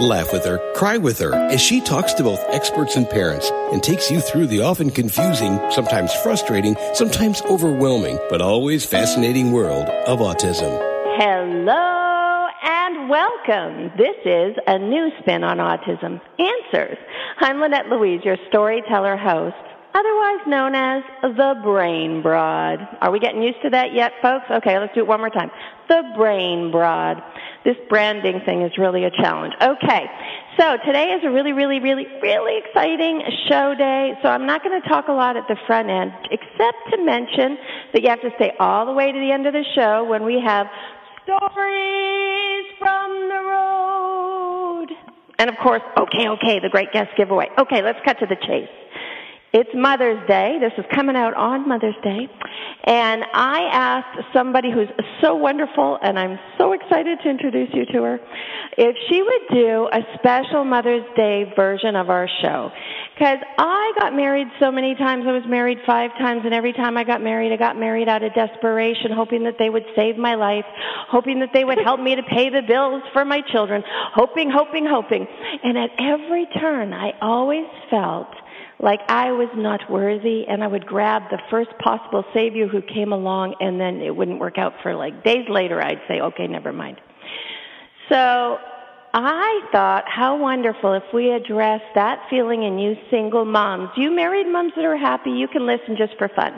Laugh with her, cry with her as she talks to both experts and parents and takes you through the often confusing, sometimes frustrating, sometimes overwhelming, but always fascinating world of autism. Hello and welcome. This is a new spin on autism. Answers. I'm Lynette Louise, your storyteller host, otherwise known as the Brain Broad. Are we getting used to that yet, folks? Okay, let's do it one more time. The Brain Broad. This branding thing is really a challenge. Okay, so today is a really, really, really, really exciting show day. So I'm not going to talk a lot at the front end, except to mention that you have to stay all the way to the end of the show when we have stories from the road. And of course, okay, okay, the great guest giveaway. Okay, let's cut to the chase. It's Mother's Day. This is coming out on Mother's Day. And I asked somebody who's so wonderful, and I'm so excited to introduce you to her, if she would do a special Mother's Day version of our show. Because I got married so many times. I was married five times, and every time I got married, I got married out of desperation, hoping that they would save my life, hoping that they would help me to pay the bills for my children, hoping, hoping, hoping. And at every turn, I always felt like I was not worthy and I would grab the first possible savior who came along and then it wouldn't work out for like days later I'd say, okay, never mind. So I thought how wonderful if we address that feeling in you single moms. You married moms that are happy, you can listen just for fun.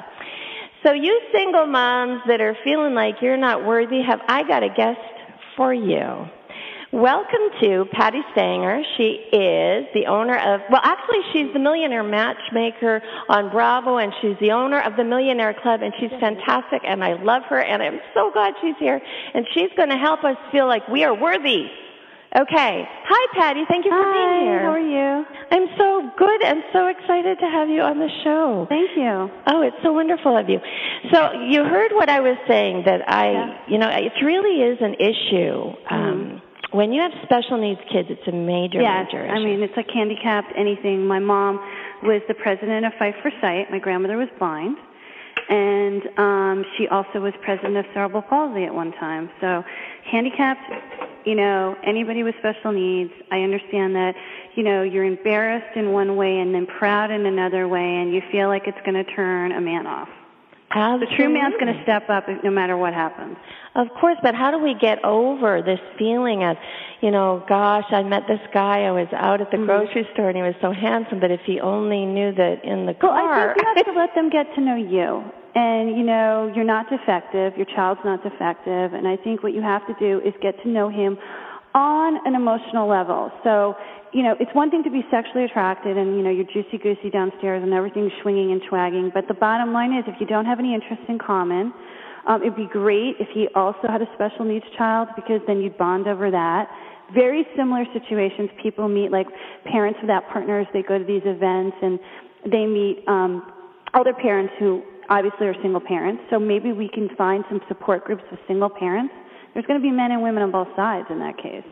So you single moms that are feeling like you're not worthy, have I got a guest for you. Welcome to Patti Stanger. She is the owner of, well, actually, she's the millionaire matchmaker on Bravo, and she's the owner of the Millionaire Club, and she's fantastic, and I love her, and I'm so glad she's here, and she's going to help us feel like we are worthy. Okay. Hi, Patti. Thank you for Hi, being here. How are you? I'm so good and so excited to have you on the show. Thank you. Oh, it's so wonderful of you. So you heard what I was saying that I, Yeah. you know, it really is an issue. Um, when you have special needs kids, it's a major, major issue. I mean it's like handicapped anything. My mom was the president of Fight for Sight. My grandmother was blind, and um, she also was president of cerebral palsy at one time. So, handicapped, you know, anybody with special needs. I understand that, you know, you're embarrassed in one way and then proud in another way, and you feel like it's going to turn a man off. The true man's going to step up no matter what happens. Of course, but how do we get over this feeling of, you know, gosh, I met this guy, I was out at the Mhm. grocery store and he was so handsome, but if he only knew that in the Well, car. I think you have to let them get to know you. And, you know, you're not defective, your child's not defective, and I think what you have to do is get to know him on an emotional level. So, you know, it's one thing to be sexually attracted and, you know, you're juicy goosey downstairs and everything's swinging and swagging, but the bottom line is if you don't have any interests in common, um, it'd be great if he also had a special needs child because then you'd bond over that. Very similar situations. People meet like parents without partners. They go to these events and they meet um, other parents who obviously are single parents. So maybe we can find some support groups with single parents. There's going to be men and women on both sides in that case.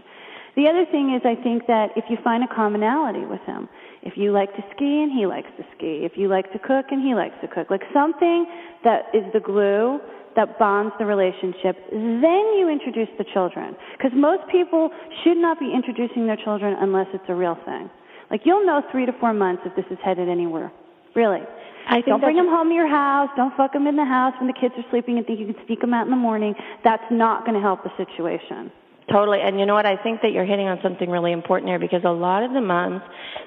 The other thing is, I think that if you find a commonality with him, if you like to ski and he likes to ski, if you like to cook and he likes to cook, like something that is the glue that bonds the relationship, then you introduce the children. Because most people should not be introducing their children unless it's a real thing. Like you'll know three to four months if this is headed anywhere. Really. I think Don't bring them home to your house. Don't fuck them in the house when the kids are sleeping and think you can sneak them out in the morning. That's not going to help the situation. Totally. And you know what? I think that you're hitting on something really important here because a lot of the moms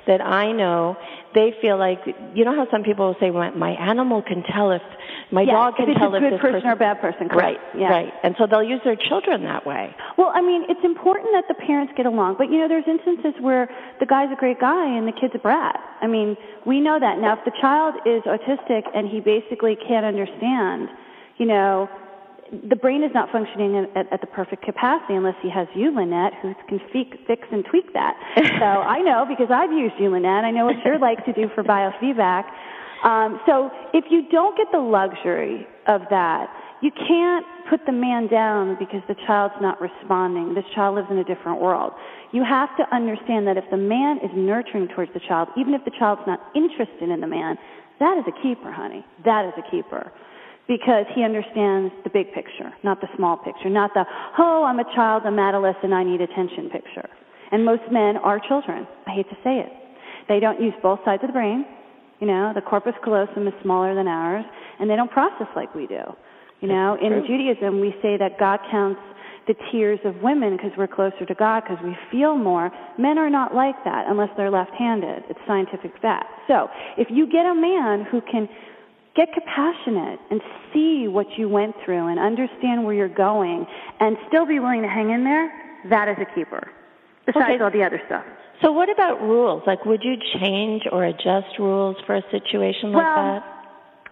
that I know, they feel like, you know how some people will say, my, my animal can tell if, my Yeah, dog can if it's tell a if good this person or a bad person. Right. Yeah. right. And so they'll use their children that way. Well, I mean, it's important that the parents get along, but you know, there's instances where the guy's a great guy and the kid's a brat. I mean, we know that. Now, if the child is autistic and he basically can't understand, you know, the brain is not functioning at, at, the perfect capacity unless he has you, Lynette, who can fi- fix and tweak that. so I know because I've used you, Lynette. I know what you're like to do for biofeedback. Um, so if you don't get the luxury of that, you can't put the man down because the child's not responding. This child lives in a different world. You have to understand that if the man is nurturing towards the child, even if the child's not interested in the man, that is a keeper, honey. That is a keeper. Because he understands the big picture, not the small picture, not the, oh, I'm a child, I'm adolescent, I need attention picture. And most men are children. I hate to say it. They don't use both sides of the brain. You know, the corpus callosum is smaller than ours, and they don't process like we do. You know, in Judaism, we say that God counts the tears of women because we're closer to God because we feel more. Men are not like that unless they're left-handed. It's scientific fact. So if you get a man who can get compassionate and see what you went through and understand where you're going and still be willing to hang in there, that is a keeper. Besides Okay. all the other stuff. So what about rules? Like, would you change or adjust rules for a situation like Well, that?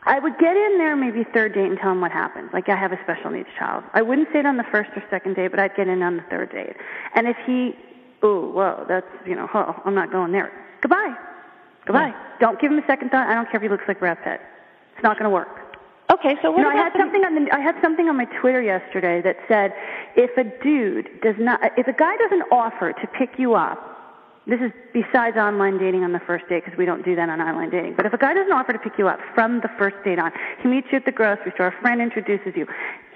I would get in there maybe third date and tell him what happened. Like I have a special needs child. I wouldn't say it on the first or second date, but I'd get in on the third date. And if he, ooh, whoa, that's you know, oh, I'm not going there. Goodbye, goodbye. Don't give him a second thought. I don't care if he looks like Brad Pitt. It's not going to work. Okay, so what You know, I had something on the I had something on my Twitter yesterday that said if a dude does not if a guy doesn't offer to pick you up this is besides online dating on the first date because we don't do that on online dating. But if a guy doesn't offer to pick you up from the first date on, he meets you at the grocery store, a friend introduces you,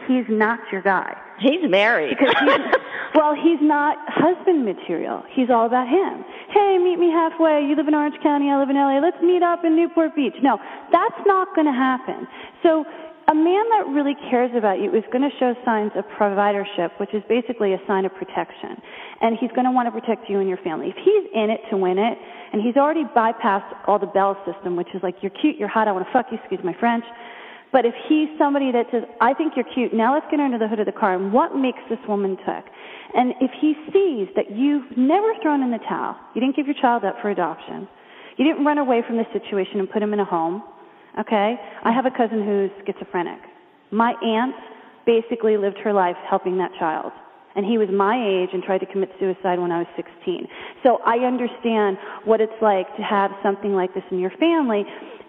he's not your guy. He's married. Because he's, well, he's not husband material. He's all about him. Hey, meet me halfway. You live in Orange County, I live in LA. Let's meet up in Newport Beach. No, that's not going to happen. So a man that really cares about you is going to show signs of providership, which is basically a sign of protection. And he's going to want to protect you and your family. If he's in it to win it, and he's already bypassed all the bell system, which is like, you're cute, you're hot, I want to fuck you, excuse my French. But if he's somebody that says, I think you're cute, now let's get under the hood of the car, and what makes this woman tick? And if he sees that you've never thrown in the towel, you didn't give your child up for adoption, you didn't run away from the situation and put him in a home, okay? I have a cousin who's schizophrenic. My aunt basically lived her life helping that child. And he was my age and tried to commit suicide when I was 16. So I understand what it's like to have something like this in your family.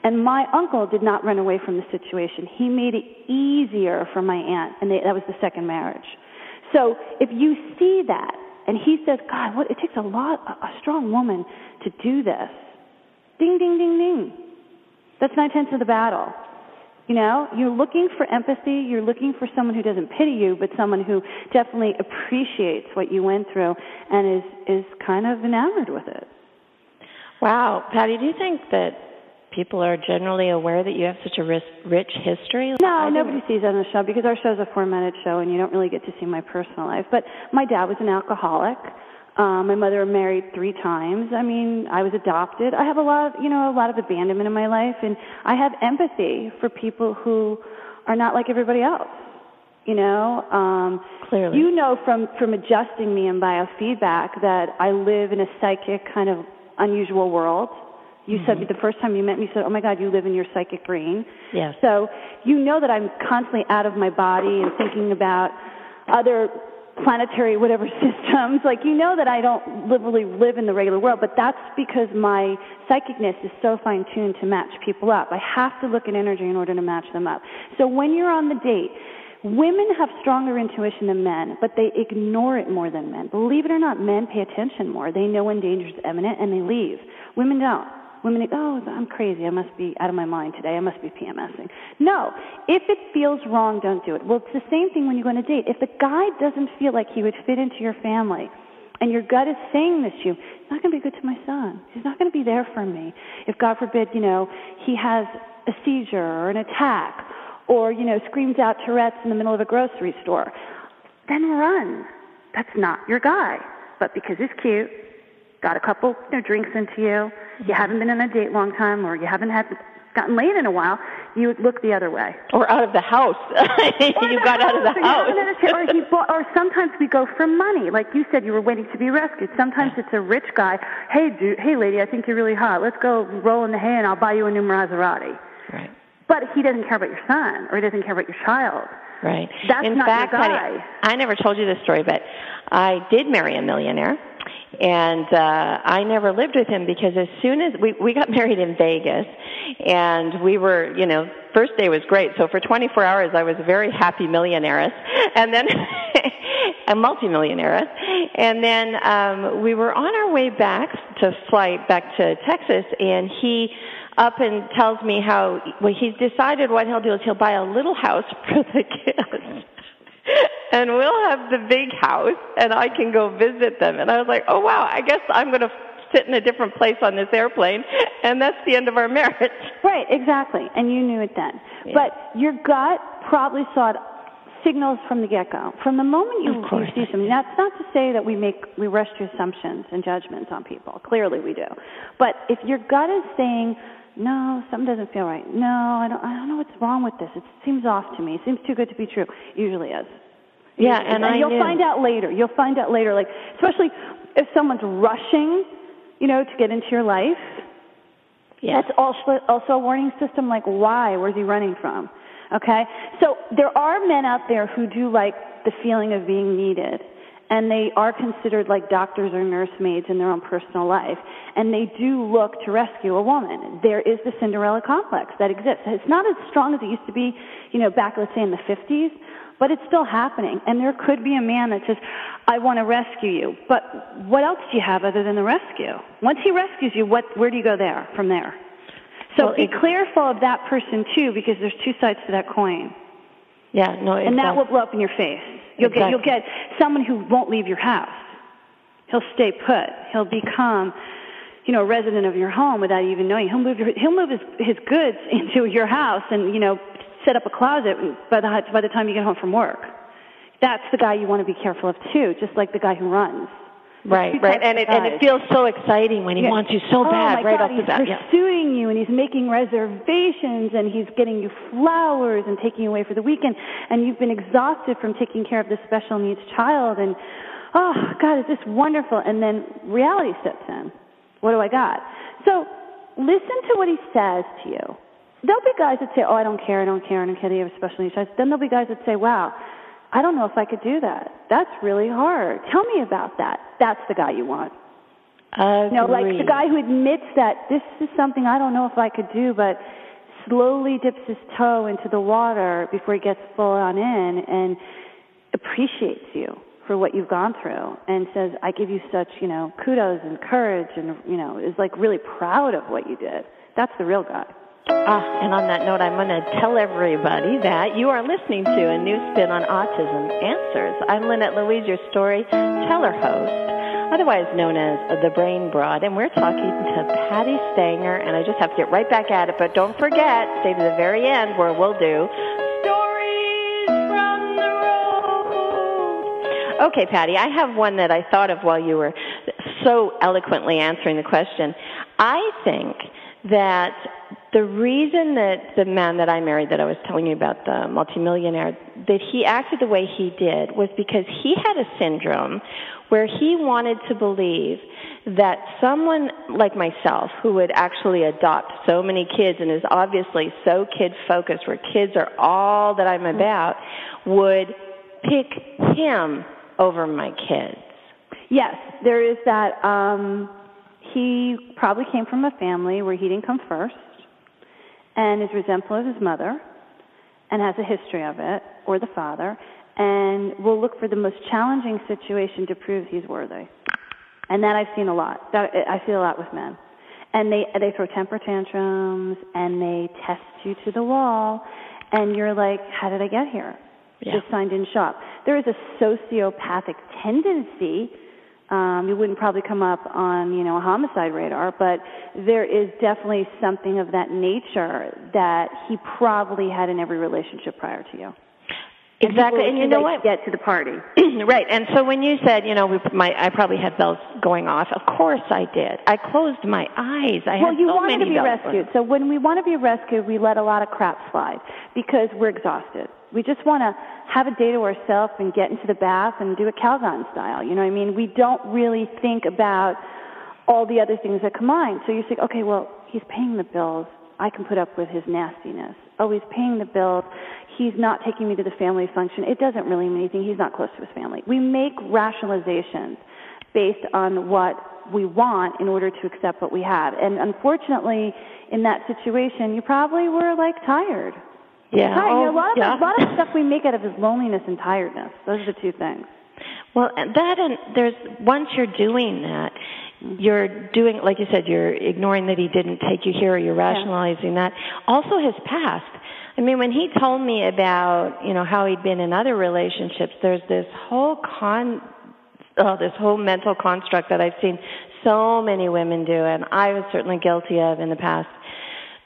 And my uncle did not run away from the situation. He made it easier for my aunt, and they, that was the second marriage. So if you see that, and he says, God, what, it takes a lot, a, a strong woman to do this. Ding, ding, ding, ding. That's nine tenths of the battle. You know, you're looking for empathy. You're looking for someone who doesn't pity you, but someone who definitely appreciates what you went through and is is kind of enamored with it. wow, Patti, do you think that people are generally aware that you have such a rich, history? No, nobody sees that on the show because our show is a formatted show, and you don't really get to see my personal life. But my dad was an alcoholic. Um, my mother married three times. I mean, I was adopted. I have a lot of, you know, a lot of abandonment in my life, and I have empathy for people who are not like everybody else. You know, um, Clearly. you know from from adjusting me in biofeedback that I live in a psychic kind of unusual world. You said mm-hmm. the first time you met me, you said, "Oh my God, you live in your psychic brain." Yes. So you know that I'm constantly out of my body and thinking about other planetary whatever systems. Like you know that I don't literally live in the regular world, but that's because my psychicness is so fine tuned to match people up. I have to look at energy in order to match them up. So when you're on the date, women have stronger intuition than men, but they ignore it more than men. Believe it or not, men pay attention more. They know when danger is imminent and they leave. Women don't. Women think, oh, I'm crazy. I must be out of my mind today. I must be PMSing. No. If it feels wrong, don't do it. Well, it's the same thing when you go on a date. If the guy doesn't feel like he would fit into your family, and your gut is saying this to you, he's not going to be good to my son. He's not going to be there for me. If, God forbid, you know, he has a seizure or an attack, or, you know, screams out Tourette's in the middle of a grocery store, then run. That's not your guy. But because he's cute, got a couple you know, drinks into you, you mm-hmm. haven't been on a date long time, or you haven't had gotten laid in a while, you would look the other way. or out of the house. you got out of the you haven't had a chance- house. Or, he bought, or sometimes we go for money. Like you said, you were waiting to be rescued. Sometimes it's a rich guy. Hey, dude, hey, lady, I think you're really hot. Let's go roll in the hay and I'll buy you a new Maserati. right. but he doesn't care about your son or he doesn't care about your child. Right. That's In not fact, your guy. Patti, I never told you this story, but I did marry a millionaire. And uh I never lived with him because as soon as we we got married in Vegas and we were, you know, first day was great. So for 24 hours I was a very happy millionaire. And then a multimillionaire. And then um we were on our way back to flight back to Texas and he up and tells me how well he's decided what he'll do is he'll buy a little house for the kids and we'll have the big house and I can go visit them. And I was like, oh wow, I guess I'm going to sit in a different place on this airplane. And that's the end of our marriage. Right, exactly. And you knew it then. Yeah. But your gut probably saw it signals from the get-go. From the moment you, you see something. It's not to say that we make we rush to assumptions and judgments on people. Clearly, we do. But if your gut is saying, "No, something doesn't feel right. No, I don't. I don't know what's wrong with this. It seems off to me. It seems too good to be true." Usually is. Yeah, and, I you'll knew. find out later. You'll find out later, like especially if someone's rushing, you know, to get into your life. Yeah. That's also also a warning system. Like, why? Where's he running from? Okay. So there are men out there who do like the feeling of being needed, and they are considered like doctors or nursemaids in their own personal life, and they do look to rescue a woman. There is the Cinderella complex that exists. It's not as strong as it used to be, you know, back let's say in the 50s, but it's still happening. And there could be a man that says, "I want to rescue you," but what else do you have other than the rescue? Once he rescues you, what? Where do you go there from there? So Well, be careful of that person too, because there's two sides to that coin, yeah, no, and that will blow up in your face. You'll get you'll get someone who won't leave your house. He'll stay put. He'll become, you know, a resident of your home without even knowing. He'll move your, he'll move his his goods into your house and you know set up a closet by the by the time you get home from work. That's the guy you want to be careful of too, just like the guy who runs. Right, right. And it and it feels so exciting when he Yeah. wants you so oh bad right God, off the bat. he's bat. Yeah. pursuing you and he's making reservations and he's getting you flowers and taking you away for the weekend and you've been exhausted from taking care of this special needs child and oh God, is this wonderful? And then reality steps in. What do I got? So listen to what he says to you. There'll be guys that say, "Oh, I don't care, I don't care, I don't care." They have a special needs child. Then there'll be guys that say, "Wow, I don't know if I could do that. That's really hard. Tell me about that." That's the guy you want. You know, like the guy who admits that this is something I don't know if I could do, but slowly dips his toe into the water before he gets full on in and appreciates you for what you've gone through and says, I give you such, you know, kudos and courage and, you know, is like really proud of what you did. That's the real guy. Ah, and on that note, I'm going to tell everybody that you are listening to a new spin on Autism Answers. I'm Lynette Louise, your storyteller host, otherwise known as the Brain Broad, and we're talking to Patti Stanger, and I just have to get right back at it, but don't forget, stay to the very end where we'll do Stories from the Road. Okay, Patti, I have one that I thought of while you were so eloquently answering the question. I think that the reason that the man that I married, that I was telling you about, the multimillionaire, that he acted the way he did was because he had a syndrome where he wanted to believe that someone like myself, who would actually adopt so many kids and is obviously so kid focused, where kids are all that I'm about, would pick him over my kids. Yes, there is that. Um, he probably came from a family where he didn't come first and is resentful of his mother and has a history of it, or the father, and will look for the most challenging situation to prove he's worthy. And that I've seen a lot. That I see a lot with men. And they they throw temper tantrums and they test you to the wall, and you're like, how did I get here? Yeah. Just signed in shop. There is a sociopathic tendency. Um, it wouldn't probably come up on you know a homicide radar, but there is definitely something of that nature that he probably had in every relationship prior to you. Exactly, people and you know what? Get to the party. right. And so when you said, you know, we, my, I probably had bells going off. Of course I did. I closed my eyes. I well, you so wanted to be rescued. So when we want to be rescued, we let a lot of crap slide because we're exhausted. We just want to have a day to ourselves and get into the bath and do it Calgon style. You know what I mean? We don't really think about all the other things that combine. So you think, okay, well, he's paying the bills. I can put up with his nastiness. oh, he's paying the bills, he's not taking me to the family function. It doesn't really mean anything. He's not close to his family. We make rationalizations based on what we want in order to accept what we have. And unfortunately, in that situation, you probably were like tired. Yeah. Tired. Oh, a lot of yeah. a lot of stuff we make out of is loneliness and tiredness. Those are the two things. Well, and that and there's once you're doing that, mm-hmm. you're doing like you said, you're ignoring that he didn't take you here, or you're rationalizing that. Also, his past. I mean, when he told me about you know how he'd been in other relationships, there's this whole con, oh, this whole mental construct that I've seen so many women do, and I was certainly guilty of in the past.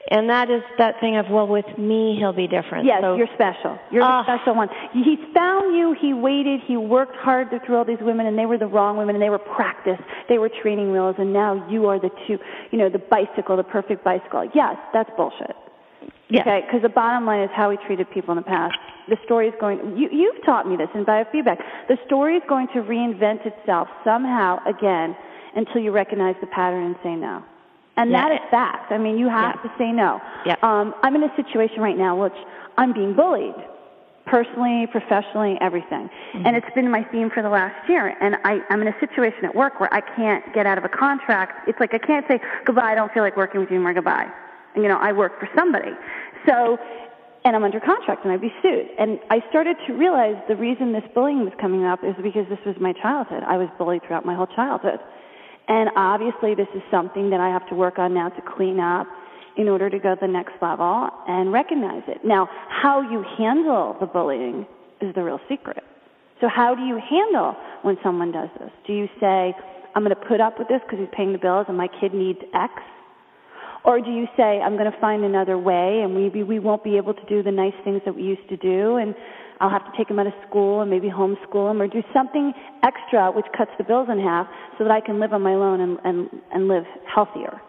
And that is that thing of, well, with me, he'll be different. Yes, so, you're special. You're Ah. the special one. He found you. He waited. He worked hard to through all these women, and they were the wrong women, and they were practiced. They were training wheels, and now you are the two. You know, the bicycle, the perfect bicycle. Yes, that's bullshit. Yeah. Okay, because the bottom line is how we treated people in the past. The story is going. You, you've taught me this in biofeedback. The story is going to reinvent itself somehow again until you recognize the pattern and say no. And Yeah. that is fact. I mean, you have Yeah. to say no. Yeah. Um, I'm in a situation right now which I'm being bullied, personally, professionally, everything. And it's been my theme for the last year. And I, I'm in a situation at work where I can't get out of a contract. It's like I can't say goodbye. I don't feel like working with you anymore. Goodbye. And, you know, I work for somebody. So, and I'm under contract and I'd be sued. And I started to realize the reason this bullying was coming up is because this was my childhood. I was bullied throughout my whole childhood. And obviously, this is something that I have to work on now to clean up in order to go to the next level and recognize it. Now, how you handle the bullying is the real secret. So, how do you handle when someone does this? Do you say, I'm going to put up with this because he's paying the bills and my kid needs X? Or do you say, I'm going to find another way and maybe we won't be able to do the nice things that we used to do and I'll have to take him out of school and maybe homeschool him or do something extra which cuts the bills in half so that I can live on my loan and, and, and live healthier.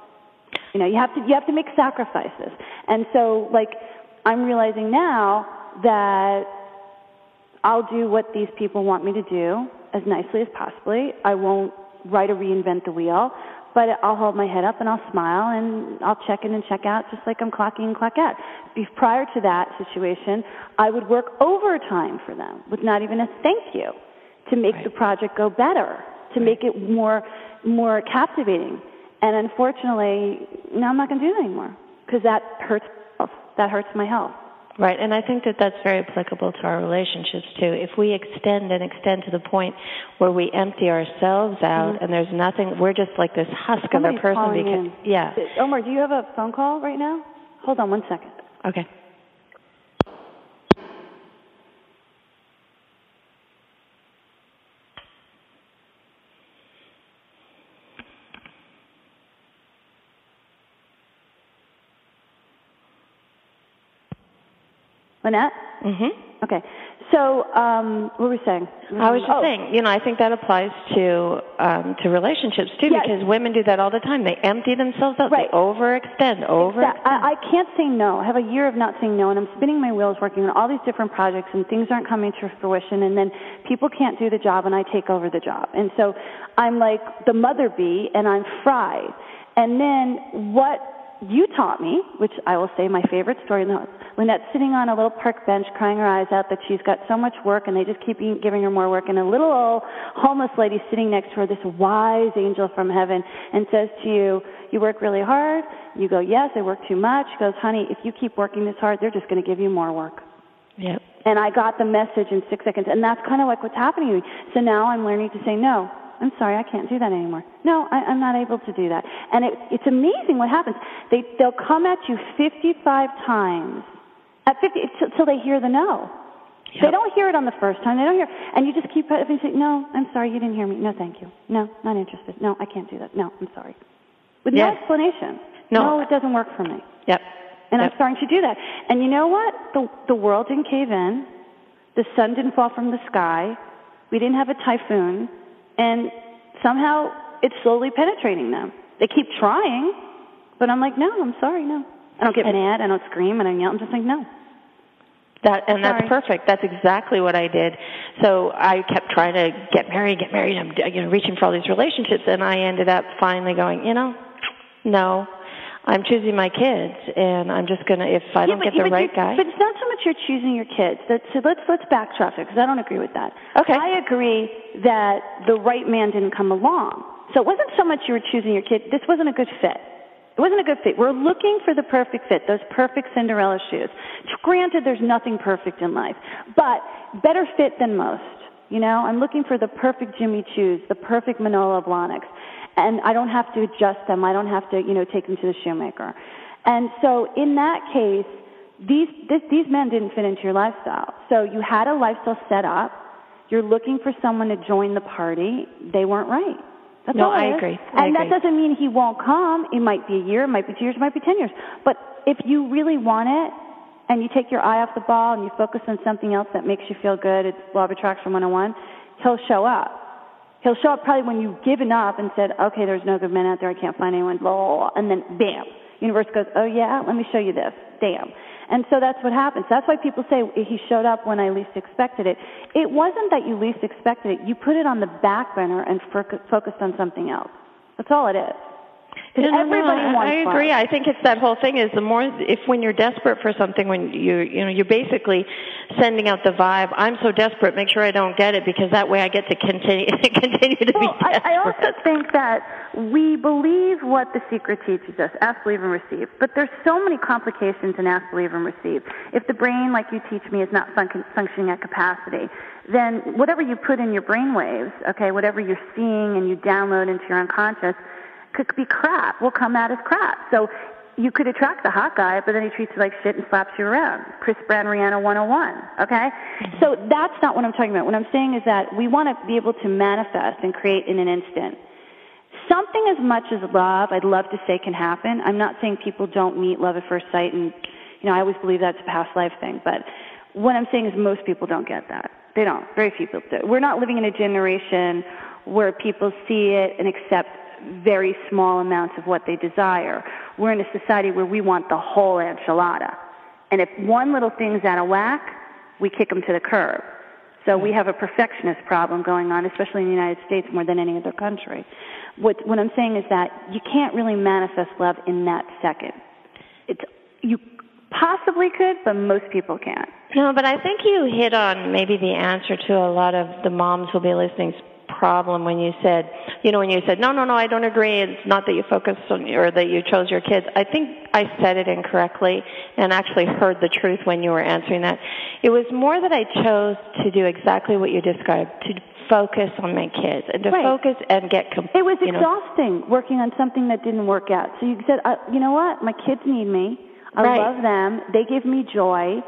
You know, you have to you have to make sacrifices. And so like I'm realizing now that I'll do what these people want me to do as nicely as possibly. I won't write or reinvent the wheel, but I'll hold my head up and I'll smile and I'll check in and check out just like I'm clocking and clock out. Be- Prior to that situation, I would work overtime for them with not even a thank you to make the project go better, to make it more more captivating. And unfortunately, now I'm not going to do that anymore because that hurts. That hurts my health. Right, and I think that that's very applicable to our relationships too. If we extend and extend to the point where we empty ourselves out and there's nothing, we're just like this husk Mm-hmm. Somebody's of a person. because, in. Yeah. Omar, do you have a phone call right now? Hold on one second. Okay. Lynette? Mhm. Okay. So, um, what were we saying? I was just Oh, saying, you know, I think that applies to um, to relationships too, Yes. because women do that all the time. They empty themselves out. Right. They overextend. Over. I, I can't say no. I have a year of not saying no, and I'm spinning my wheels working on all these different projects, and things aren't coming to fruition, and then people can't do the job, and I take over the job. And so I'm like the mother bee, and I'm fried. And then what you taught me, which I will say my favorite story, Lynette's sitting on a little park bench crying her eyes out that she's got so much work and they just keep giving her more work. And a little old homeless lady sitting next to her, this wise angel from heaven, and says to you, You work really hard? You go, Yes, I work too much. She goes, Honey, if you keep working this hard, they're just going to give you more work. Yep. And I got the message in six seconds. And that's kind of like what's happening to me. So now I'm learning to say, no, I'm sorry, I can't do that anymore. No, I, I'm not able to do that. And it, it's amazing what happens. They, they'll come at you 55 times, at 50, until they hear the no. They don't hear it on the first time. They don't hear, and you just keep and say, "No, I'm sorry, you didn't hear me. No, thank you. No, not interested. No, I can't do that. No, I'm sorry." With no Yes. explanation. No. it doesn't work for me. Yep. And Yep. I'm starting to do that. And you know what? The, the world didn't cave in. The sun didn't fall from the sky. We didn't have a typhoon. And somehow it's slowly penetrating them. They keep trying, but I'm like, no, I'm sorry, no. I don't get mad. I don't scream. And I don't yell. I'm just like, no. That and that's perfect. That's exactly what I did. So I kept trying to get married, get married. I'm you know reaching for all these relationships, and I ended up finally going, you know, no, I'm choosing my kids, and I'm just gonna if I don't yeah, get the right guy. But it's not so much you're choosing your kids. That, so let's let's backtrack it because I don't agree with that. Okay. I agree that the right man didn't come along. So it wasn't so much you were choosing your kid. This wasn't a good fit. It wasn't a good fit. We're looking for the perfect fit, those perfect Cinderella shoes. Granted, there's nothing perfect in life, but better fit than most. You know, I'm looking for the perfect Jimmy Choos, the perfect Manolo Blahniks and I don't have to adjust them. I don't have to, you know, take them to the shoemaker. And so in that case, these this, these men didn't fit into your lifestyle. So you had a lifestyle set up. You're looking for someone to join the party. They weren't right. That's no, all I agree. I and agree. that doesn't mean he won't come. It might be a year, it might be two years, it might be ten years. But if you really want it, and you take your eye off the ball and you focus on something else that makes you feel good, it's law of attraction 101, he'll show up. He'll show up probably when you've given up and said, okay, there's no good men out there, I can't find anyone, blah, blah, blah. and then bam, universe goes, oh yeah, let me show you this, damn. And so that's what happens. That's why people say he showed up when I least expected it. It wasn't that you least expected it. You put it on the back burner and focused on something else. That's all it is. No, no, everybody no, wants I agree. love. I think it's that whole thing is the more if when you're desperate for something when you you know you're basically sending out the vibe I'm so desperate make sure I don't get it because that way I get to continue continue to well, be desperate. I, I also think that we believe what the secret teaches us, ask, believe, and receive. But there's so many complications in ask, believe, and receive. If the brain, like you teach me, is not fun- functioning at capacity, then whatever you put in your brain waves, okay, whatever you're seeing and you download into your unconscious, could be crap, will come out as crap. So you could attract the hot guy, but then he treats you like shit and slaps you around. Chris Brown, Rihanna 101, okay? Mm-hmm. So that's not what I'm talking about. What I'm saying is that we want to be able to manifest and create in an instant. Something as much as love, I'd love to say can happen. I'm not saying people don't meet love at first sight and, you know, I always believe that's a past life thing, but what I'm saying is most people don't get that. They don't. Very few people do. We're not living in a generation where people see it and accept very small amounts of what they desire. We're in a society where we want the whole enchilada. And if one little thing's out of whack, we kick them to the curb. So we have a perfectionist problem going on, especially in the United States more than any other country. What, what I'm saying is that you can't really manifest love in that second. It's, you possibly could, but most people can't. No, but I think you hit on maybe the answer to a lot of the moms who'll be listening's problem when you said, you know, when you said, no, no, no, I don't agree. It's not that you focused on or that you chose your kids. I think I said it incorrectly and actually heard the truth when you were answering that. It was more that I chose to do exactly what you described, to focus on my kids and to Right. focus and get com- It was you know, exhausting working on something that didn't work out. So you said, uh, you know what? My kids need me. I Right. love them. They give me joy.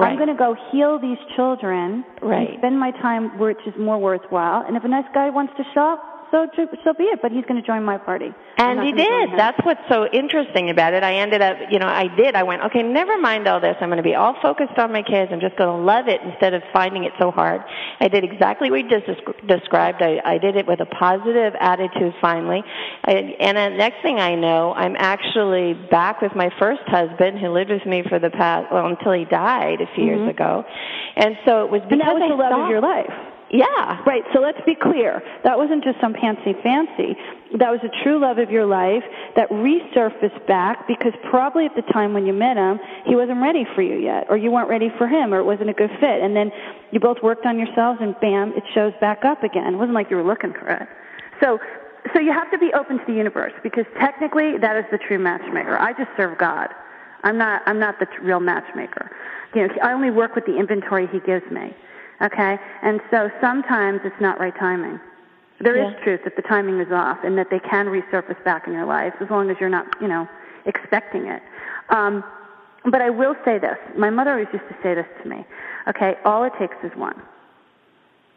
Right. I'm going to go heal these children Right. and spend my time which is more worthwhile. And if a nice guy wants to show so so be it. But he's going to join my party. And he did. That's what's so interesting about it. I ended up, you know, I did. I went, okay, never mind all this. I'm going to be all focused on my kids. I'm just going to love it instead of finding it so hard. I did exactly what you just desc- described. I, I did it with a positive attitude finally. I, and the next thing I know, I'm actually back with my first husband who lived with me for the past, well, until he died a few years mm-hmm. ago. And so it was because and that was I the love of your life. Yeah. Right, so let's be clear. That wasn't just some fancy fancy. That was a true love of your life that resurfaced back because probably at the time when you met him, he wasn't ready for you yet, or you weren't ready for him, or it wasn't a good fit. And then you both worked on yourselves, and bam, it shows back up again. It wasn't like you were looking for it. So, so you have to be open to the universe because technically that is the true matchmaker. I just serve God. I'm not. I'm not the t- real matchmaker. You know, I only work with the inventory He gives me. Okay, and so sometimes it's not right timing. There is Yeah. truth that the timing is off, and that they can resurface back in your life as long as you're not, you know, expecting it. Um, but I will say this: my mother always used to say this to me. Okay, all it takes is one.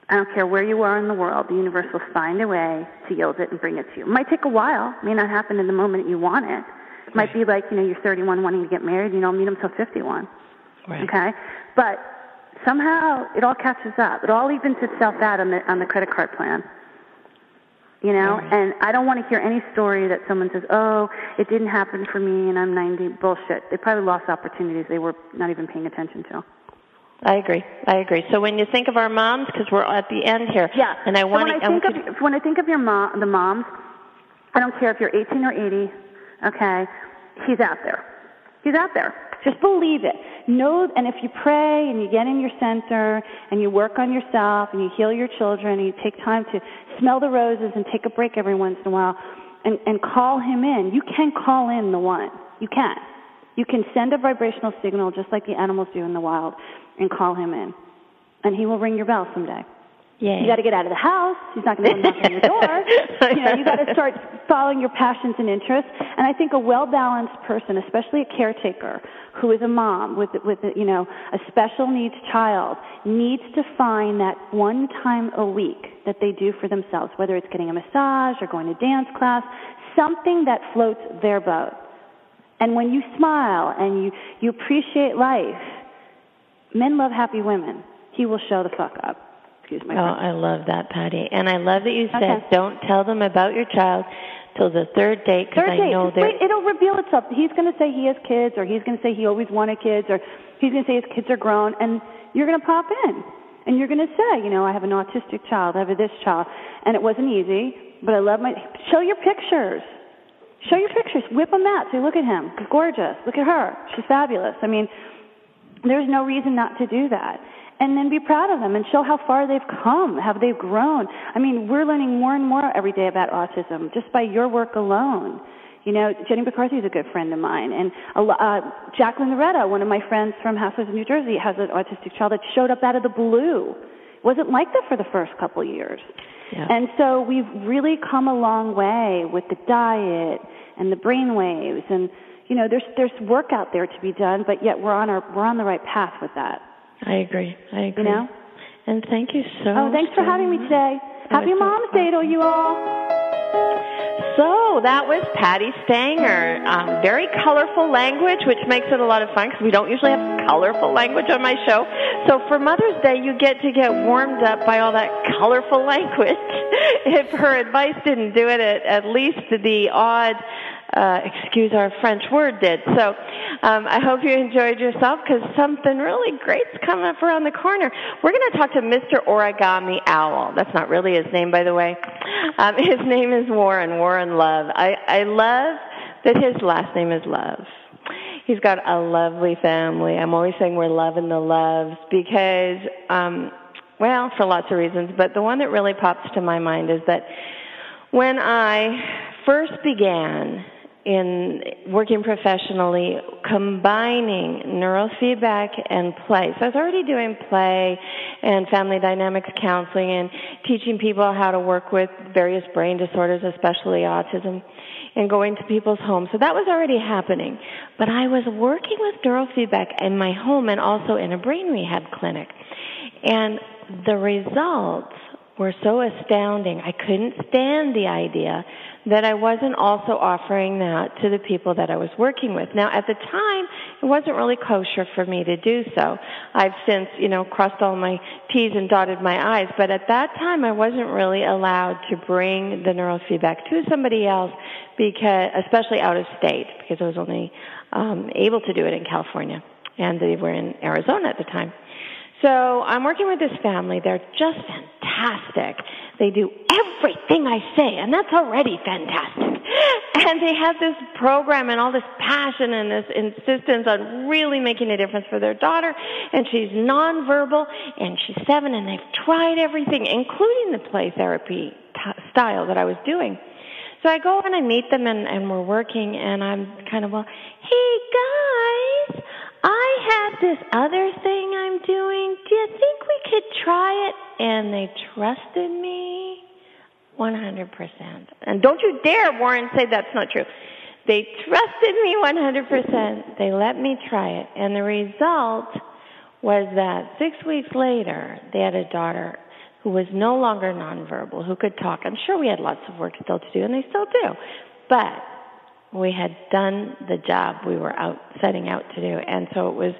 I don't care where you are in the world, the universe will find a way to yield it and bring it to you. It might take a while, it may not happen in the moment you want it. It might be like, you know, you're 31 wanting to get married, you don't meet them till 51. Right. Okay? But somehow it all catches up. It all evens itself out on the on the credit card plan. You know, Right. and I don't want to hear any story that someone says, "Oh, it didn't happen for me and I'm 90." Bullshit. They probably lost opportunities they were not even paying attention to. I agree. I agree. So when you think of our moms, because we're at the end here, Yeah. and I so want when I think of when I think of your mom, the moms, I don't care if you're 18 or 80. Okay, he's out there. He's out there. Just believe it. Know, and if you pray and you get in your center and you work on yourself and you heal your children and you take time to smell the roses and take a break every once in a while and, and call him in, you can call in the one. You can. You can send a vibrational signal just like the animals do in the wild and call him in. And he will ring your bell someday. Yay. You got to get out of the house. He's not going to knock on your door. you know, you got to start following your passions and interests. And I think a well-balanced person, especially a caretaker who is a mom with with you know a special needs child, needs to find that one time a week that they do for themselves, whether it's getting a massage or going to dance class, something that floats their boat. And when you smile and you you appreciate life, men love happy women. He will show the fuck up. My. Oh, I love that, Patti, and I love that you said Okay. don't tell them about your child till the third date because Third I date, know they're. wait, it'll reveal itself. He's going to say he has kids, or he's going to say he always wanted kids, or he's going to say his kids are grown, and you're going to pop in, and you're going to say, you know, I have an autistic child, I have this child, and it wasn't easy, but I love my. Show your pictures. Show your pictures. Whip them out. Say, look at him. He's gorgeous. Look at her. She's fabulous. I mean, there's no reason not to do that. And then be proud of them and show how far they've come, how they've grown. I mean, we're learning more and more every day about autism just by your work alone. You know, Jenny McCarthy is a good friend of mine, and uh, Jacqueline Laurita, one of my friends from Housewives of New Jersey, has an autistic child that showed up out of the blue. Wasn't like that for the first couple of years. Yeah. And so we've really come a long way with the diet and the brain waves and you know, there's there's work out there to be done, but yet we're on our we're on the right path with that. I agree. I agree. You know? And thank you so. Much. Oh, thanks for so having me today. Happy was so Mom's Day to you all. So that was Patti Stanger. Um, very colorful language, which makes it a lot of fun because we don't usually have colorful language on my show. So for Mother's Day, you get to get warmed up by all that colorful language. if her advice didn't do it, at, at least the odd, uh, excuse our French word did. So um, I hope you enjoyed yourself because something really great's coming up around the corner. We're going to talk to Mr. Origami Owl. That's not really his name, by the way. Um, his name is Warren, Warren Love. I, I love that his last name is Love. He's got a lovely family. I'm always saying we're loving the loves because, um, well, for lots of reasons, but the one that really pops to my mind is that when I first began in working professionally, combining neurofeedback and play. So I was already doing play and family dynamics counseling and teaching people how to work with various brain disorders, especially autism, and going to people's homes. So that was already happening. But I was working with neurofeedback in my home and also in a brain rehab clinic. And the results were so astounding. I couldn't stand the idea that I wasn't also offering that to the people that I was working with. Now, at the time, it wasn't really kosher for me to do so. I've since, you know, crossed all my T's and dotted my I's, but at that time, I wasn't really allowed to bring the neurofeedback to somebody else because, especially out of state, because I was only um, able to do it in California, and they were in Arizona at the time. So I'm working with this family. They're just fantastic. They do everything I say, and that's already fantastic. And they have this program and all this passion and this insistence on really making a difference for their daughter. And she's nonverbal, and she's seven, and they've tried everything, including the play therapy t- style that I was doing. So I go and I meet them, and, and we're working, and I'm kind of, well, hey guys, I have this other thing I'm doing. Do you think we could try it? And they trusted me 100%. And don't you dare, Warren, say that's not true. They trusted me 100%. They let me try it. And the result was that six weeks later, they had a daughter who was no longer nonverbal, who could talk. I'm sure we had lots of work still to do, and they still do. But we had done the job we were out setting out to do. And so it was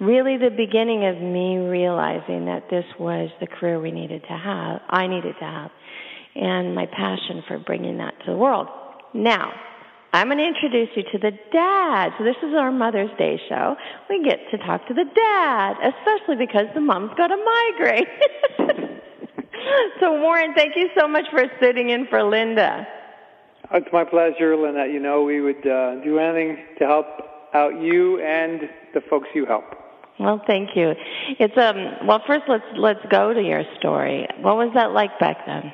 really the beginning of me realizing that this was the career we needed to have, I needed to have, and my passion for bringing that to the world. Now, I'm going to introduce you to the dad. So this is our Mother's Day show. We get to talk to the dad, especially because the mom's got a migraine. so Warren, thank you so much for sitting in for Linda. It's my pleasure, Lynette. You know, we would uh, do anything to help out you and the folks you help. Well, thank you. It's um. Well, first let's let's go to your story. What was that like back then?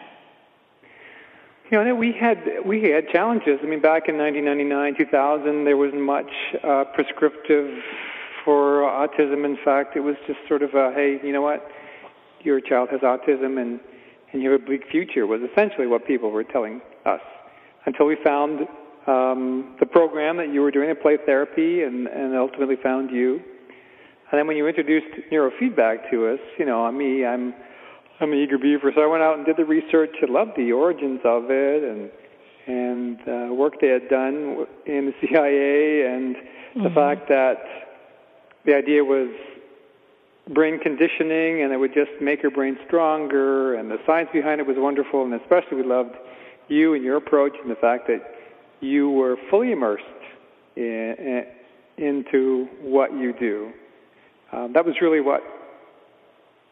You know, we had we had challenges. I mean, back in 1999, 2000, there wasn't much uh, prescriptive for autism. In fact, it was just sort of a, hey, you know what, your child has autism and and you have a bleak future was essentially what people were telling us until we found um, the program that you were doing, the play therapy, and, and ultimately found you. And then when you introduced neurofeedback to us, you know, me, I'm I'm an eager beaver, so I went out and did the research. I loved the origins of it and and uh, work they had done in the CIA, and mm-hmm. the fact that the idea was brain conditioning, and it would just make your brain stronger, and the science behind it was wonderful, and especially we loved you and your approach and the fact that you were fully immersed in, in, into what you do. Um, that was really what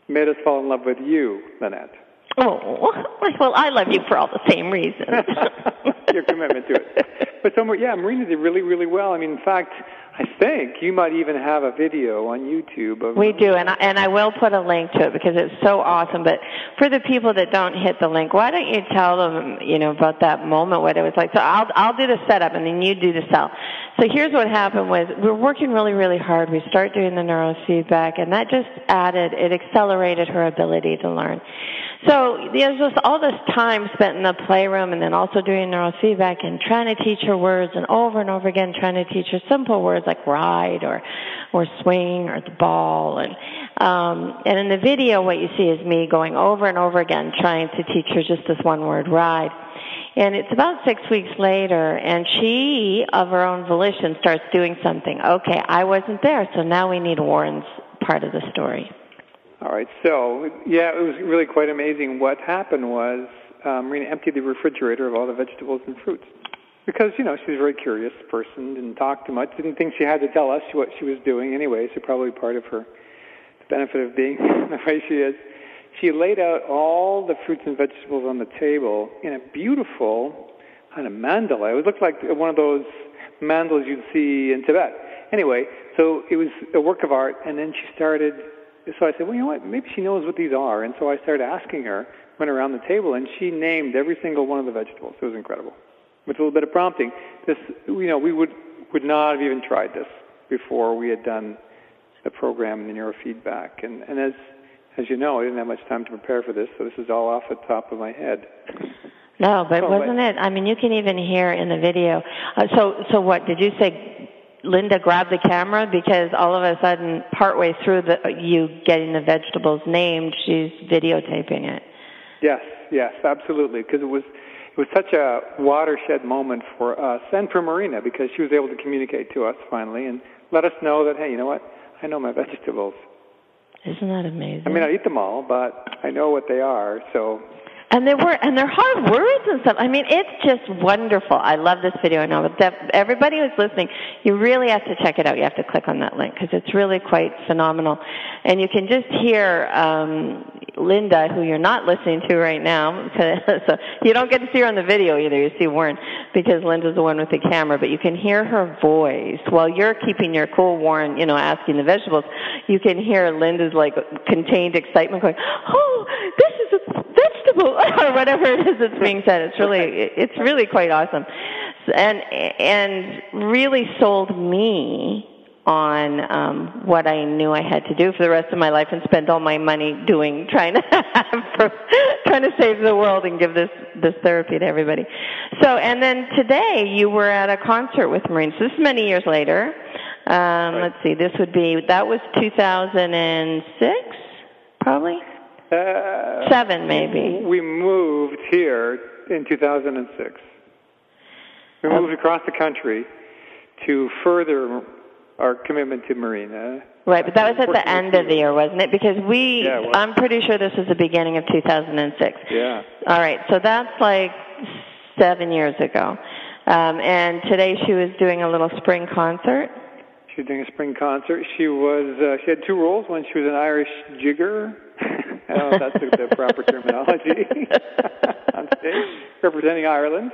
made us fall in love with you, Lynette. Oh, well, I love you for all the same reasons. Your commitment to it. But so, yeah, Marina did really, really well. I mean, in fact, I think you might even have a video on YouTube. Of we do, and I, and I will put a link to it because it's so awesome. But for the people that don't hit the link, why don't you tell them, you know, about that moment, what it was like? So I'll I'll do the setup, and then you do the sell. So here's what happened: was we we're working really, really hard. We start doing the neurofeedback, and that just added, it accelerated her ability to learn. So there's just all this time spent in the playroom and then also doing neurofeedback and trying to teach her words and over and over again trying to teach her simple words like ride or or swing or the ball and um and in the video what you see is me going over and over again trying to teach her just this one word ride. And it's about six weeks later, and she, of her own volition, starts doing something. Okay, I wasn't there, so now we need Warren's part of the story. All right. So, yeah, it was really quite amazing. What happened was um, Marina emptied the refrigerator of all the vegetables and fruits because you know she's a very curious person, didn't talk too much, didn't think she had to tell us what she was doing anyway. So probably part of her the benefit of being the way she is. She laid out all the fruits and vegetables on the table in a beautiful kind of mandala. It looked like one of those mandalas you'd see in Tibet. Anyway, so it was a work of art, and then she started so I said, well, you know what? Maybe she knows what these are. And so I started asking her, went around the table, and she named every single one of the vegetables. It was incredible. With a little bit of prompting, this, you know, we would would not have even tried this before we had done the program and the neurofeedback. And, and as as you know, I didn't have much time to prepare for this, so this is all off the top of my head. No, but wasn't it? I mean, you can even hear in the video. Uh, so, so what did you say? Linda grabbed the camera because all of a sudden, partway through the, you getting the vegetables named, she's videotaping it. Yes, yes, absolutely, because it was it was such a watershed moment for us and for Marina because she was able to communicate to us finally and let us know that hey, you know what? I know my vegetables. Isn't that amazing? I mean, I eat them all, but I know what they are. So and they were, and they're hard words and stuff. I mean, it's just wonderful. I love this video. Now, everybody who's listening, you really have to check it out. You have to click on that link because it's really quite phenomenal. And you can just hear um, Linda, who you're not listening to right now, so you don't get to see her on the video either. You see Warren because Linda's the one with the camera, but you can hear her voice while you're keeping your cool, Warren, you know, asking the vegetables. You can hear Linda's like contained excitement going, "Oh, this is a vegetable," or whatever it is that's being said. It's really, it's really quite awesome, and and really sold me on um, what I knew I had to do for the rest of my life and spend all my money doing trying to trying to save the world and give this this therapy to everybody. So and then today you were at a concert with Marines. So this is many years later. Um, right. Let's see. This would be that was 2006, probably. Uh, Seven, maybe. We moved here in 2006. We moved across the country to further our commitment to Marina. Right, but that was at the end of the year, wasn't it? Because we, yeah, I'm pretty sure this was the beginning of 2006. Yeah. All right, so that's like seven years ago. Um, and today she was doing a little spring concert. She was doing a spring concert. She was, uh, she had two roles. One, she was an Irish jigger. I don't know if that's the proper terminology on stage, representing Ireland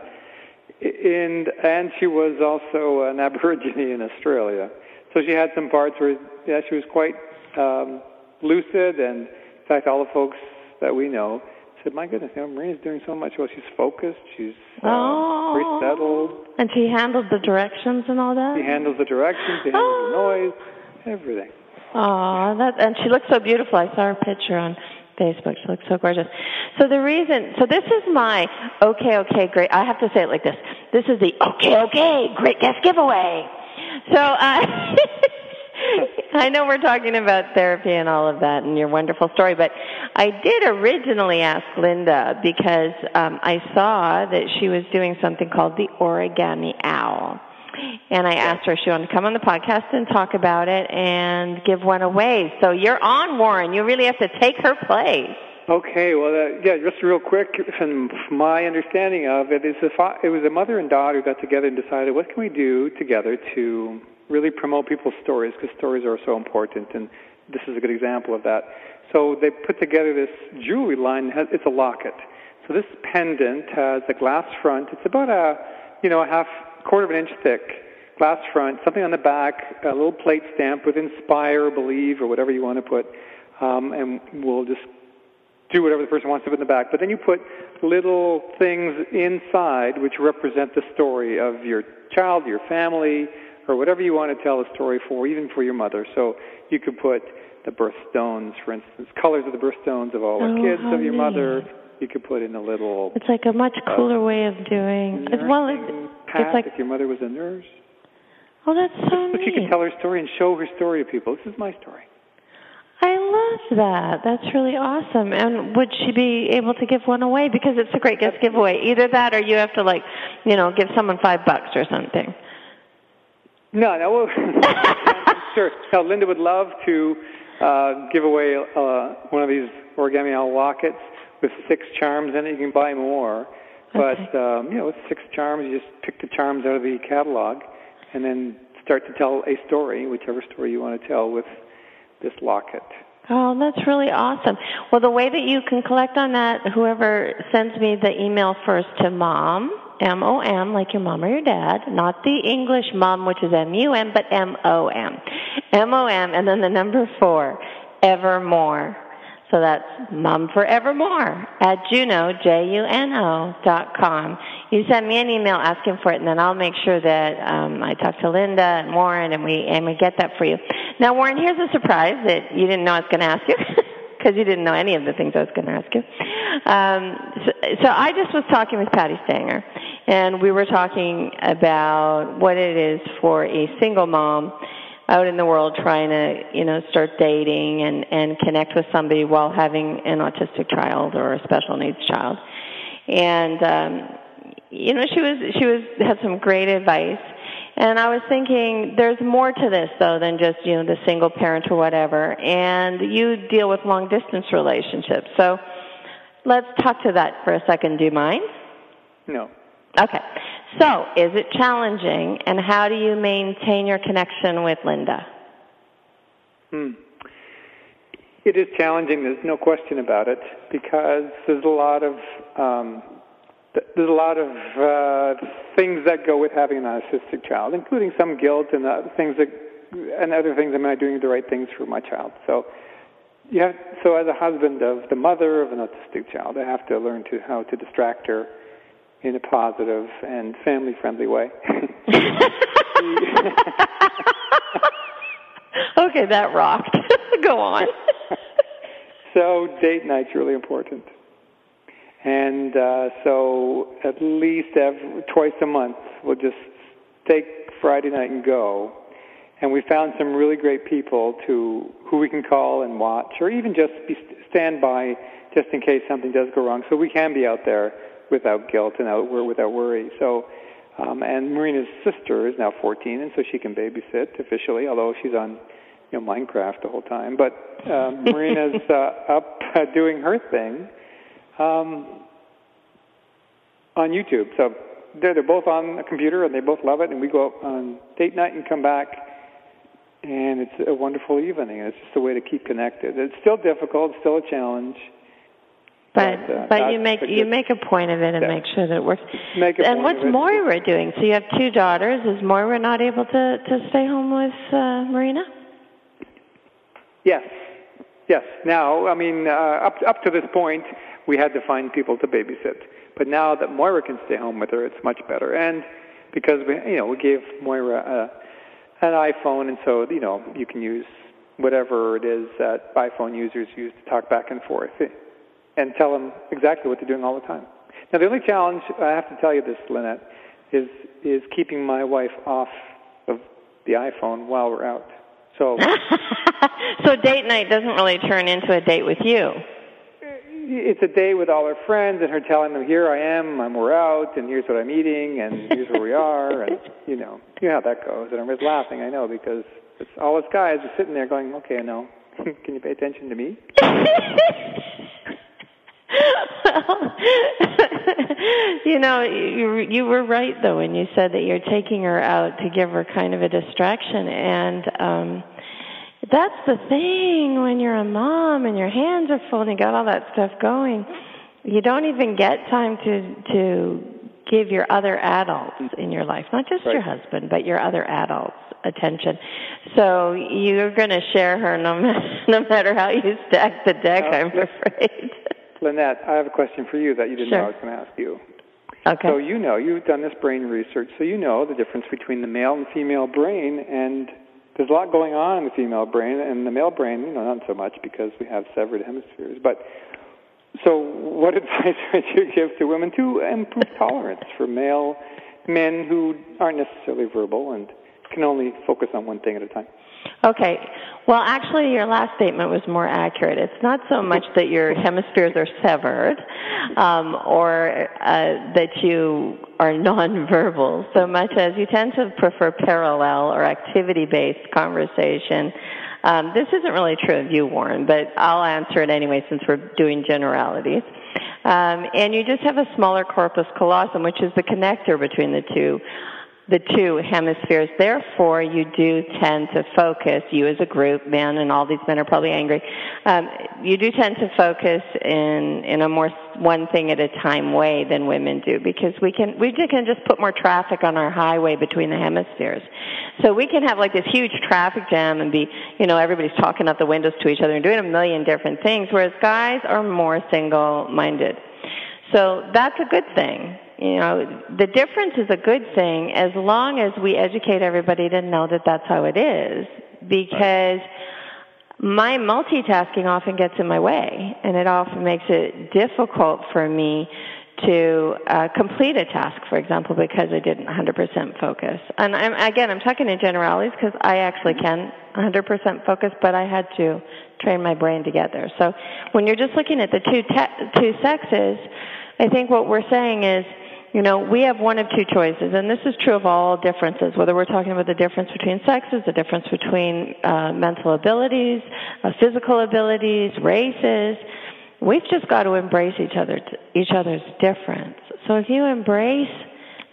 and and she was also an Aborigine in Australia, so she had some parts where yeah she was quite um, lucid, and in fact all the folks that we know said, "My goodness, you know, Marina's doing so much. Well, she's focused. She's uh, oh. very settled. And she handled the directions and all that. She handles the directions. She handles the noise, everything." Oh, that and she looks so beautiful. I saw her picture on Facebook. She looks so gorgeous. So the reason, so this is my okay, okay, great. I have to say it like this. This is the okay, okay, great guest giveaway. So uh, I know we're talking about therapy and all of that and your wonderful story, but I did originally ask Linda because um, I saw that she was doing something called the origami owl. And I asked her if she wanted to come on the podcast and talk about it and give one away. So you're on, Warren. You really have to take her place. Okay, well, uh, yeah, just real quick, from my understanding of it, is a it was a mother and daughter who got together and decided, what can we do together to really promote people's stories, because stories are so important, and this is a good example of that. So they put together this jewelry line. It's a locket. So this pendant has a glass front. It's about a, you know, a half, quarter of an inch thick glass front, something on the back, a little plate stamp with inspire, believe, or whatever you want to put, um, and we'll just do whatever the person wants to put in the back. But then you put little things inside which represent the story of your child, your family, or whatever you want to tell a story for, even for your mother. So you could put the birthstones, for instance, colors of the birthstones of all the Oh, kids of your neat. mother. You could put in a little It's like a much cooler way of doing. As well as it's like if your mother was a nurse. Oh, that's so But she could neat. tell her story and show her story to people. This is my story. I love that. That's really awesome. And would she be able to give one away because it's a great gift giveaway? Either that, or you have to like, you know, give someone five bucks or something. No, no. Well, sure. Now, Linda would love to uh, give away uh, one of these origami owl lockets with six charms in it. You can buy more, but Okay. um, you know, with six charms, you just pick the charms out of the catalog, and then start to tell a story, whichever story you want to tell, with this locket. Oh, that's really awesome. Well, the way that you can collect on that, whoever sends me the email first to mom, M O M, like your mom or your dad, not the English mom, which is M U M, but M O M. M O M, and then the number four, evermore. So that's mom forevermore at Juno, J-U-N-O dot com. You send me an email asking for it, and then I'll make sure that um, I talk to Linda and Warren, and we and we get that for you. Now, Warren, here's a surprise that you didn't know I was going to ask you, because you didn't know any of the things I was going to ask you. Um, so, so I just was talking with Patti Stanger, and we were talking about what it is for a single mom out in the world trying to, you know, start dating and, and connect with somebody while having an autistic child or a special needs child. And um, you know, she was she was had some great advice. And I was thinking there's more to this though than just, you know, the single parent or whatever. And you deal with long distance relationships. So let's talk to that for a second. Do you mind? No. Okay. So, is it challenging, and how do you maintain your connection with Linda? Hmm. It is challenging. There's no question about it because there's a lot of um, there's a lot of uh, things that go with having an autistic child, including some guilt and uh, things that and other things. Am I doing the right things for my child? So, yeah. so as a husband of the mother of an autistic child, I have to learn to how to distract her in a positive and family friendly way. okay, that rocked. Go on. So date night's really important. And uh, so at least every, twice a month, we'll just take Friday night and go. And we found some really great people to who we can call and watch, or even just be, stand by just in case something does go wrong. So we can be out there without guilt and out, without worry. So, um, and Marina's sister is now 14, and so she can babysit officially, although she's on you know Minecraft the whole time. But um, Marina's uh, up uh, doing her thing um, on YouTube. So they're they're both on a computer and they both love it. And we go out on date night and come back, and it's a wonderful evening. It's just a way to keep connected. It's still difficult, it's still a challenge. But uh, but you make you make a point of it and Yeah. make sure that it works. Make a and what's. Moira doing? So you have two daughters. Is Moira not able to to stay home with uh, Marina? Yes, yes. Now, I mean, uh, up up to this point, we had to find people to babysit. But now that Moira can stay home with her, it's much better. And because we, you know, we gave Moira a, an iPhone, and so you know, you can use whatever it is that iPhone users use to talk back and forth, and tell them exactly what they're doing all the time. Now, the only challenge uh, I have to tell you this, Lynette, is is keeping my wife off of the iPhone while we're out. So. so date night doesn't really turn into a date with you. Uh, it's a day with all her friends and her telling them here I am, I'm we're out, and here's what I'm eating, and here's where we are, and you know, you know how that goes. And I'm just laughing, I know, because it's all us guys are sitting there going, okay, no, can you pay attention to me? well, you know, you you were right though when you said that you're taking her out to give her kind of a distraction, and um that's the thing when you're a mom and your hands are full and you got all that stuff going. You don't even get time to to give your other adults in your life, not just your husband, but your other adults attention. So you're going to share her no, ma- no matter how you stack the deck, Uh, I'm afraid. Lynette, I have a question for you that you didn't know I was going to ask you. Okay. So you know, you've done this brain research, so you know the difference between the male and female brain, and there's a lot going on in the female brain, and the male brain, you know, not so much because we have severed hemispheres. But so, what advice would you give to women to improve tolerance for male men who aren't necessarily verbal and can only focus on one thing at a time? Okay. Well, actually, your last statement was more accurate. It's not so much that your hemispheres are severed um, or uh, that you are nonverbal, so much as you tend to prefer parallel or activity based conversation. Um, this isn't really true of you, Warren, but I'll answer it anyway since we're doing generalities. Um, and you just have a smaller corpus callosum, which is the connector between the two the two hemispheres. Therefore, you do tend to focus, you as a group, men, and all these men are probably angry, um, you do tend to focus in, in a more one thing at a time way than women do because we can, we can just put more traffic on our highway between the hemispheres. So we can have like this huge traffic jam and be, you know, everybody's talking out the windows to each other and doing a million different things, whereas guys are more single-minded. So that's a good thing. You know, the difference is a good thing as long as we educate everybody to know that that's how it is because my multitasking often gets in my way and it often makes it difficult for me to uh, complete a task, for example, because I didn't 100% focus. And I'm, again, I'm talking in generalities because I actually can 100% focus, but I had to train my brain to get there. So when you're just looking at the two te- two sexes, I think what we're saying is, you know, we have one of two choices, and this is true of all differences, whether we're talking about the difference between sexes, the difference between uh, mental abilities, uh, physical abilities, races. We've just got to embrace each other, each other's difference. So if you embrace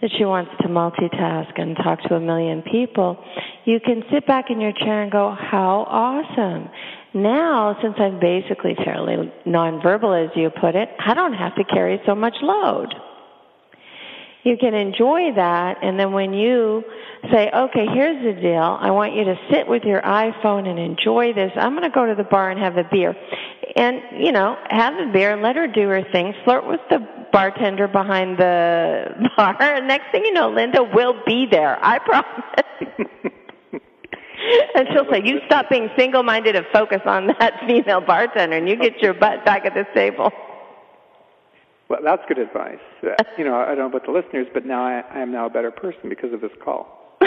that she wants to multitask and talk to a million people, you can sit back in your chair and go, how awesome. Now, since I'm basically fairly nonverbal, as you put it, I don't have to carry so much load. You can enjoy that, and then when you say, okay, here's the deal, I want you to sit with your iPhone and enjoy this. I'm going to go to the bar and have a beer. And, you know, have a beer, and let her do her thing, flirt with the bartender behind the bar, and next thing you know, Linda will be there. I promise. and she'll say, you stop being single-minded and focus on that female bartender, and you get your butt back at this table. Well, that's good advice. Uh, you know, I don't know about the listeners, but now I, I am now a better person because of this call.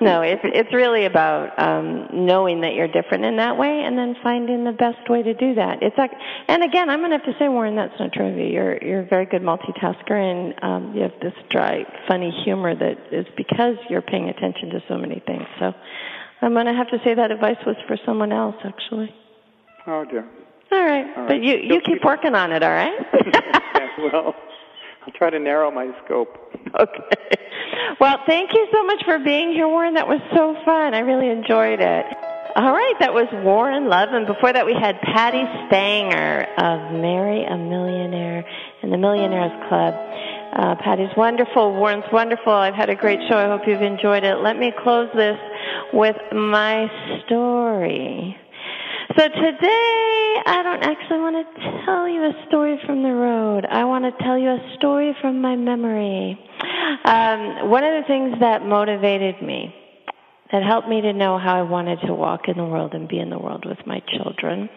no, it's it's really about um, knowing that you're different in that way, and then finding the best way to do that. It's like, and again, I'm going to have to say, Warren, that's not true of you. You're you're a very good multitasker, and um, you have this dry, funny humor that is because you're paying attention to so many things. So, I'm going to have to say that advice was for someone else, actually. Oh dear. All right, All right. but you you keep keep- working on it. All right. yes, well, I'll try to narrow my scope. Okay. Well, thank you so much for being here, Warren. That was so fun. I really enjoyed it. All right, that was Warren Love, and before that we had Patti Stanger of Marry a Millionaire and the Millionaires Club. Uh, Patti's wonderful, Warren's wonderful. I've had a great show. I hope you've enjoyed it. Let me close this with my story. So today, I don't actually want to tell you a story from the road. I want to tell you a story from my memory. Um, one of the things that motivated me that helped me to know how I wanted to walk in the world and be in the world with my children.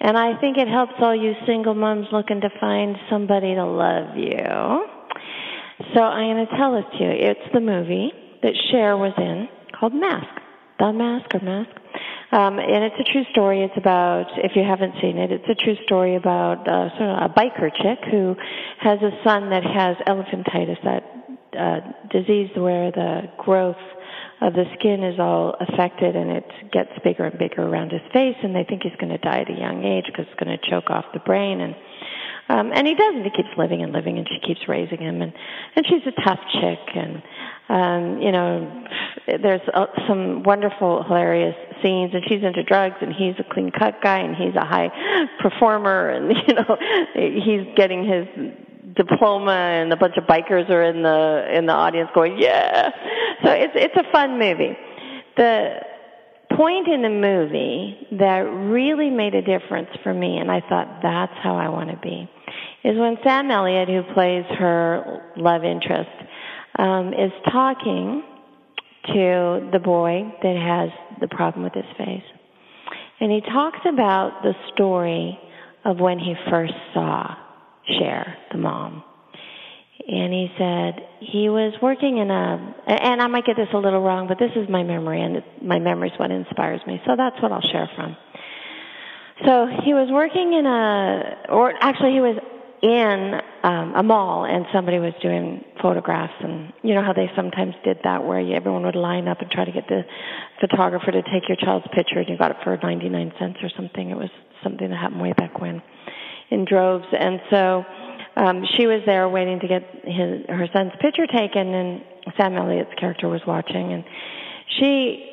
And I think it helps all you single moms looking to find somebody to love you. So I'm going to tell it to you. It's the movie that Cher was in called Mask. The Mask or Mask. Um, and it's a true story. It's about, if you haven't seen it, it's a true story about uh, sort of a biker chick who has a son that has elephantitis, that uh, disease where the growth uh, the skin is all affected and it gets bigger and bigger around his face and they think he's going to die at a young age because it's going to choke off the brain and um and he doesn't he keeps living and living and she keeps raising him and and she's a tough chick and um you know there's uh, some wonderful hilarious scenes and she's into drugs and he's a clean cut guy and he's a high performer and you know he's getting his diploma and a bunch of bikers are in the in the audience going yeah. So it's it's a fun movie. The point in the movie that really made a difference for me and i thought that's how i want to be is when sam elliott who plays her love interest um is talking to the boy that has the problem with his face and he talks about the story of when he first saw Cher, the mom. And he said he was working in a, and I might get this a little wrong, but this is my memory, and my memory is what inspires me. So that's what I'll share from. So he was working in a, or actually he was in um, a mall, and somebody was doing photographs, and you know how they sometimes did that, where you, everyone would line up and try to get the photographer to take your child's picture, and you got it for 99 cents or something. It was something that happened way back when in droves. And so um, she was there waiting to get his, her son's picture taken, and Sam Elliott's character was watching. And she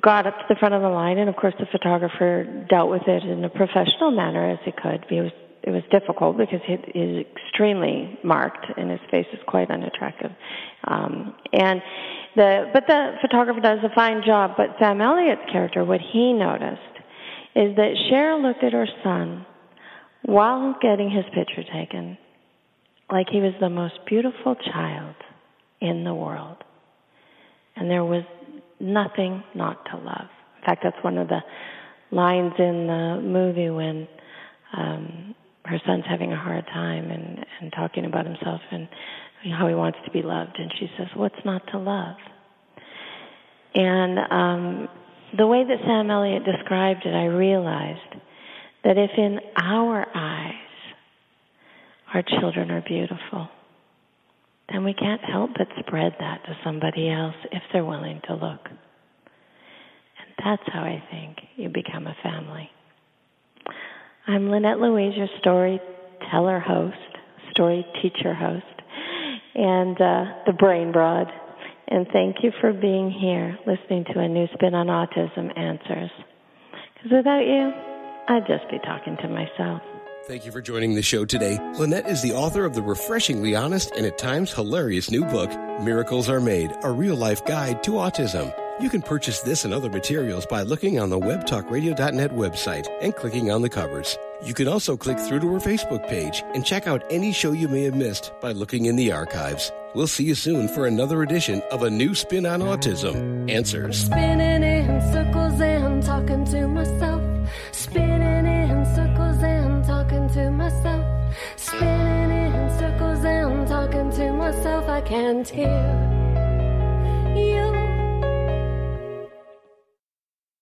got up to the front of the line, and of course, the photographer dealt with it in a professional manner as he could. It was it was difficult because he is extremely marked, and his face is quite unattractive. Um, and the but the photographer does a fine job. But Sam Elliott's character, what he noticed is that Cheryl looked at her son while getting his picture taken like he was the most beautiful child in the world. And there was nothing not to love. In fact, that's one of the lines in the movie when um, her son's having a hard time and, and talking about himself and how he wants to be loved. And she says, What's not to love? And um, the way that Sam Elliott described it, I realized that if in our eyes our children are beautiful, then we can't help but spread that to somebody else if they're willing to look. And that's how I think you become a family. I'm Lynette Louise, your storyteller host, story teacher host, and uh, the brain broad. And thank you for being here, listening to a new spin on autism answers. Because without you, I'd just be talking to myself. Thank you for joining the show today. Lynette is the author of the refreshingly honest and at times hilarious new book, Miracles Are Made, a real life guide to autism. You can purchase this and other materials by looking on the webtalkradio.net website and clicking on the covers. You can also click through to our Facebook page and check out any show you may have missed by looking in the archives. We'll see you soon for another edition of A New Spin on Autism Answers. Spinning in circles and talking to myself. Spinning in circles and talking to myself. Spinning in circles and talking to myself. I can't hear you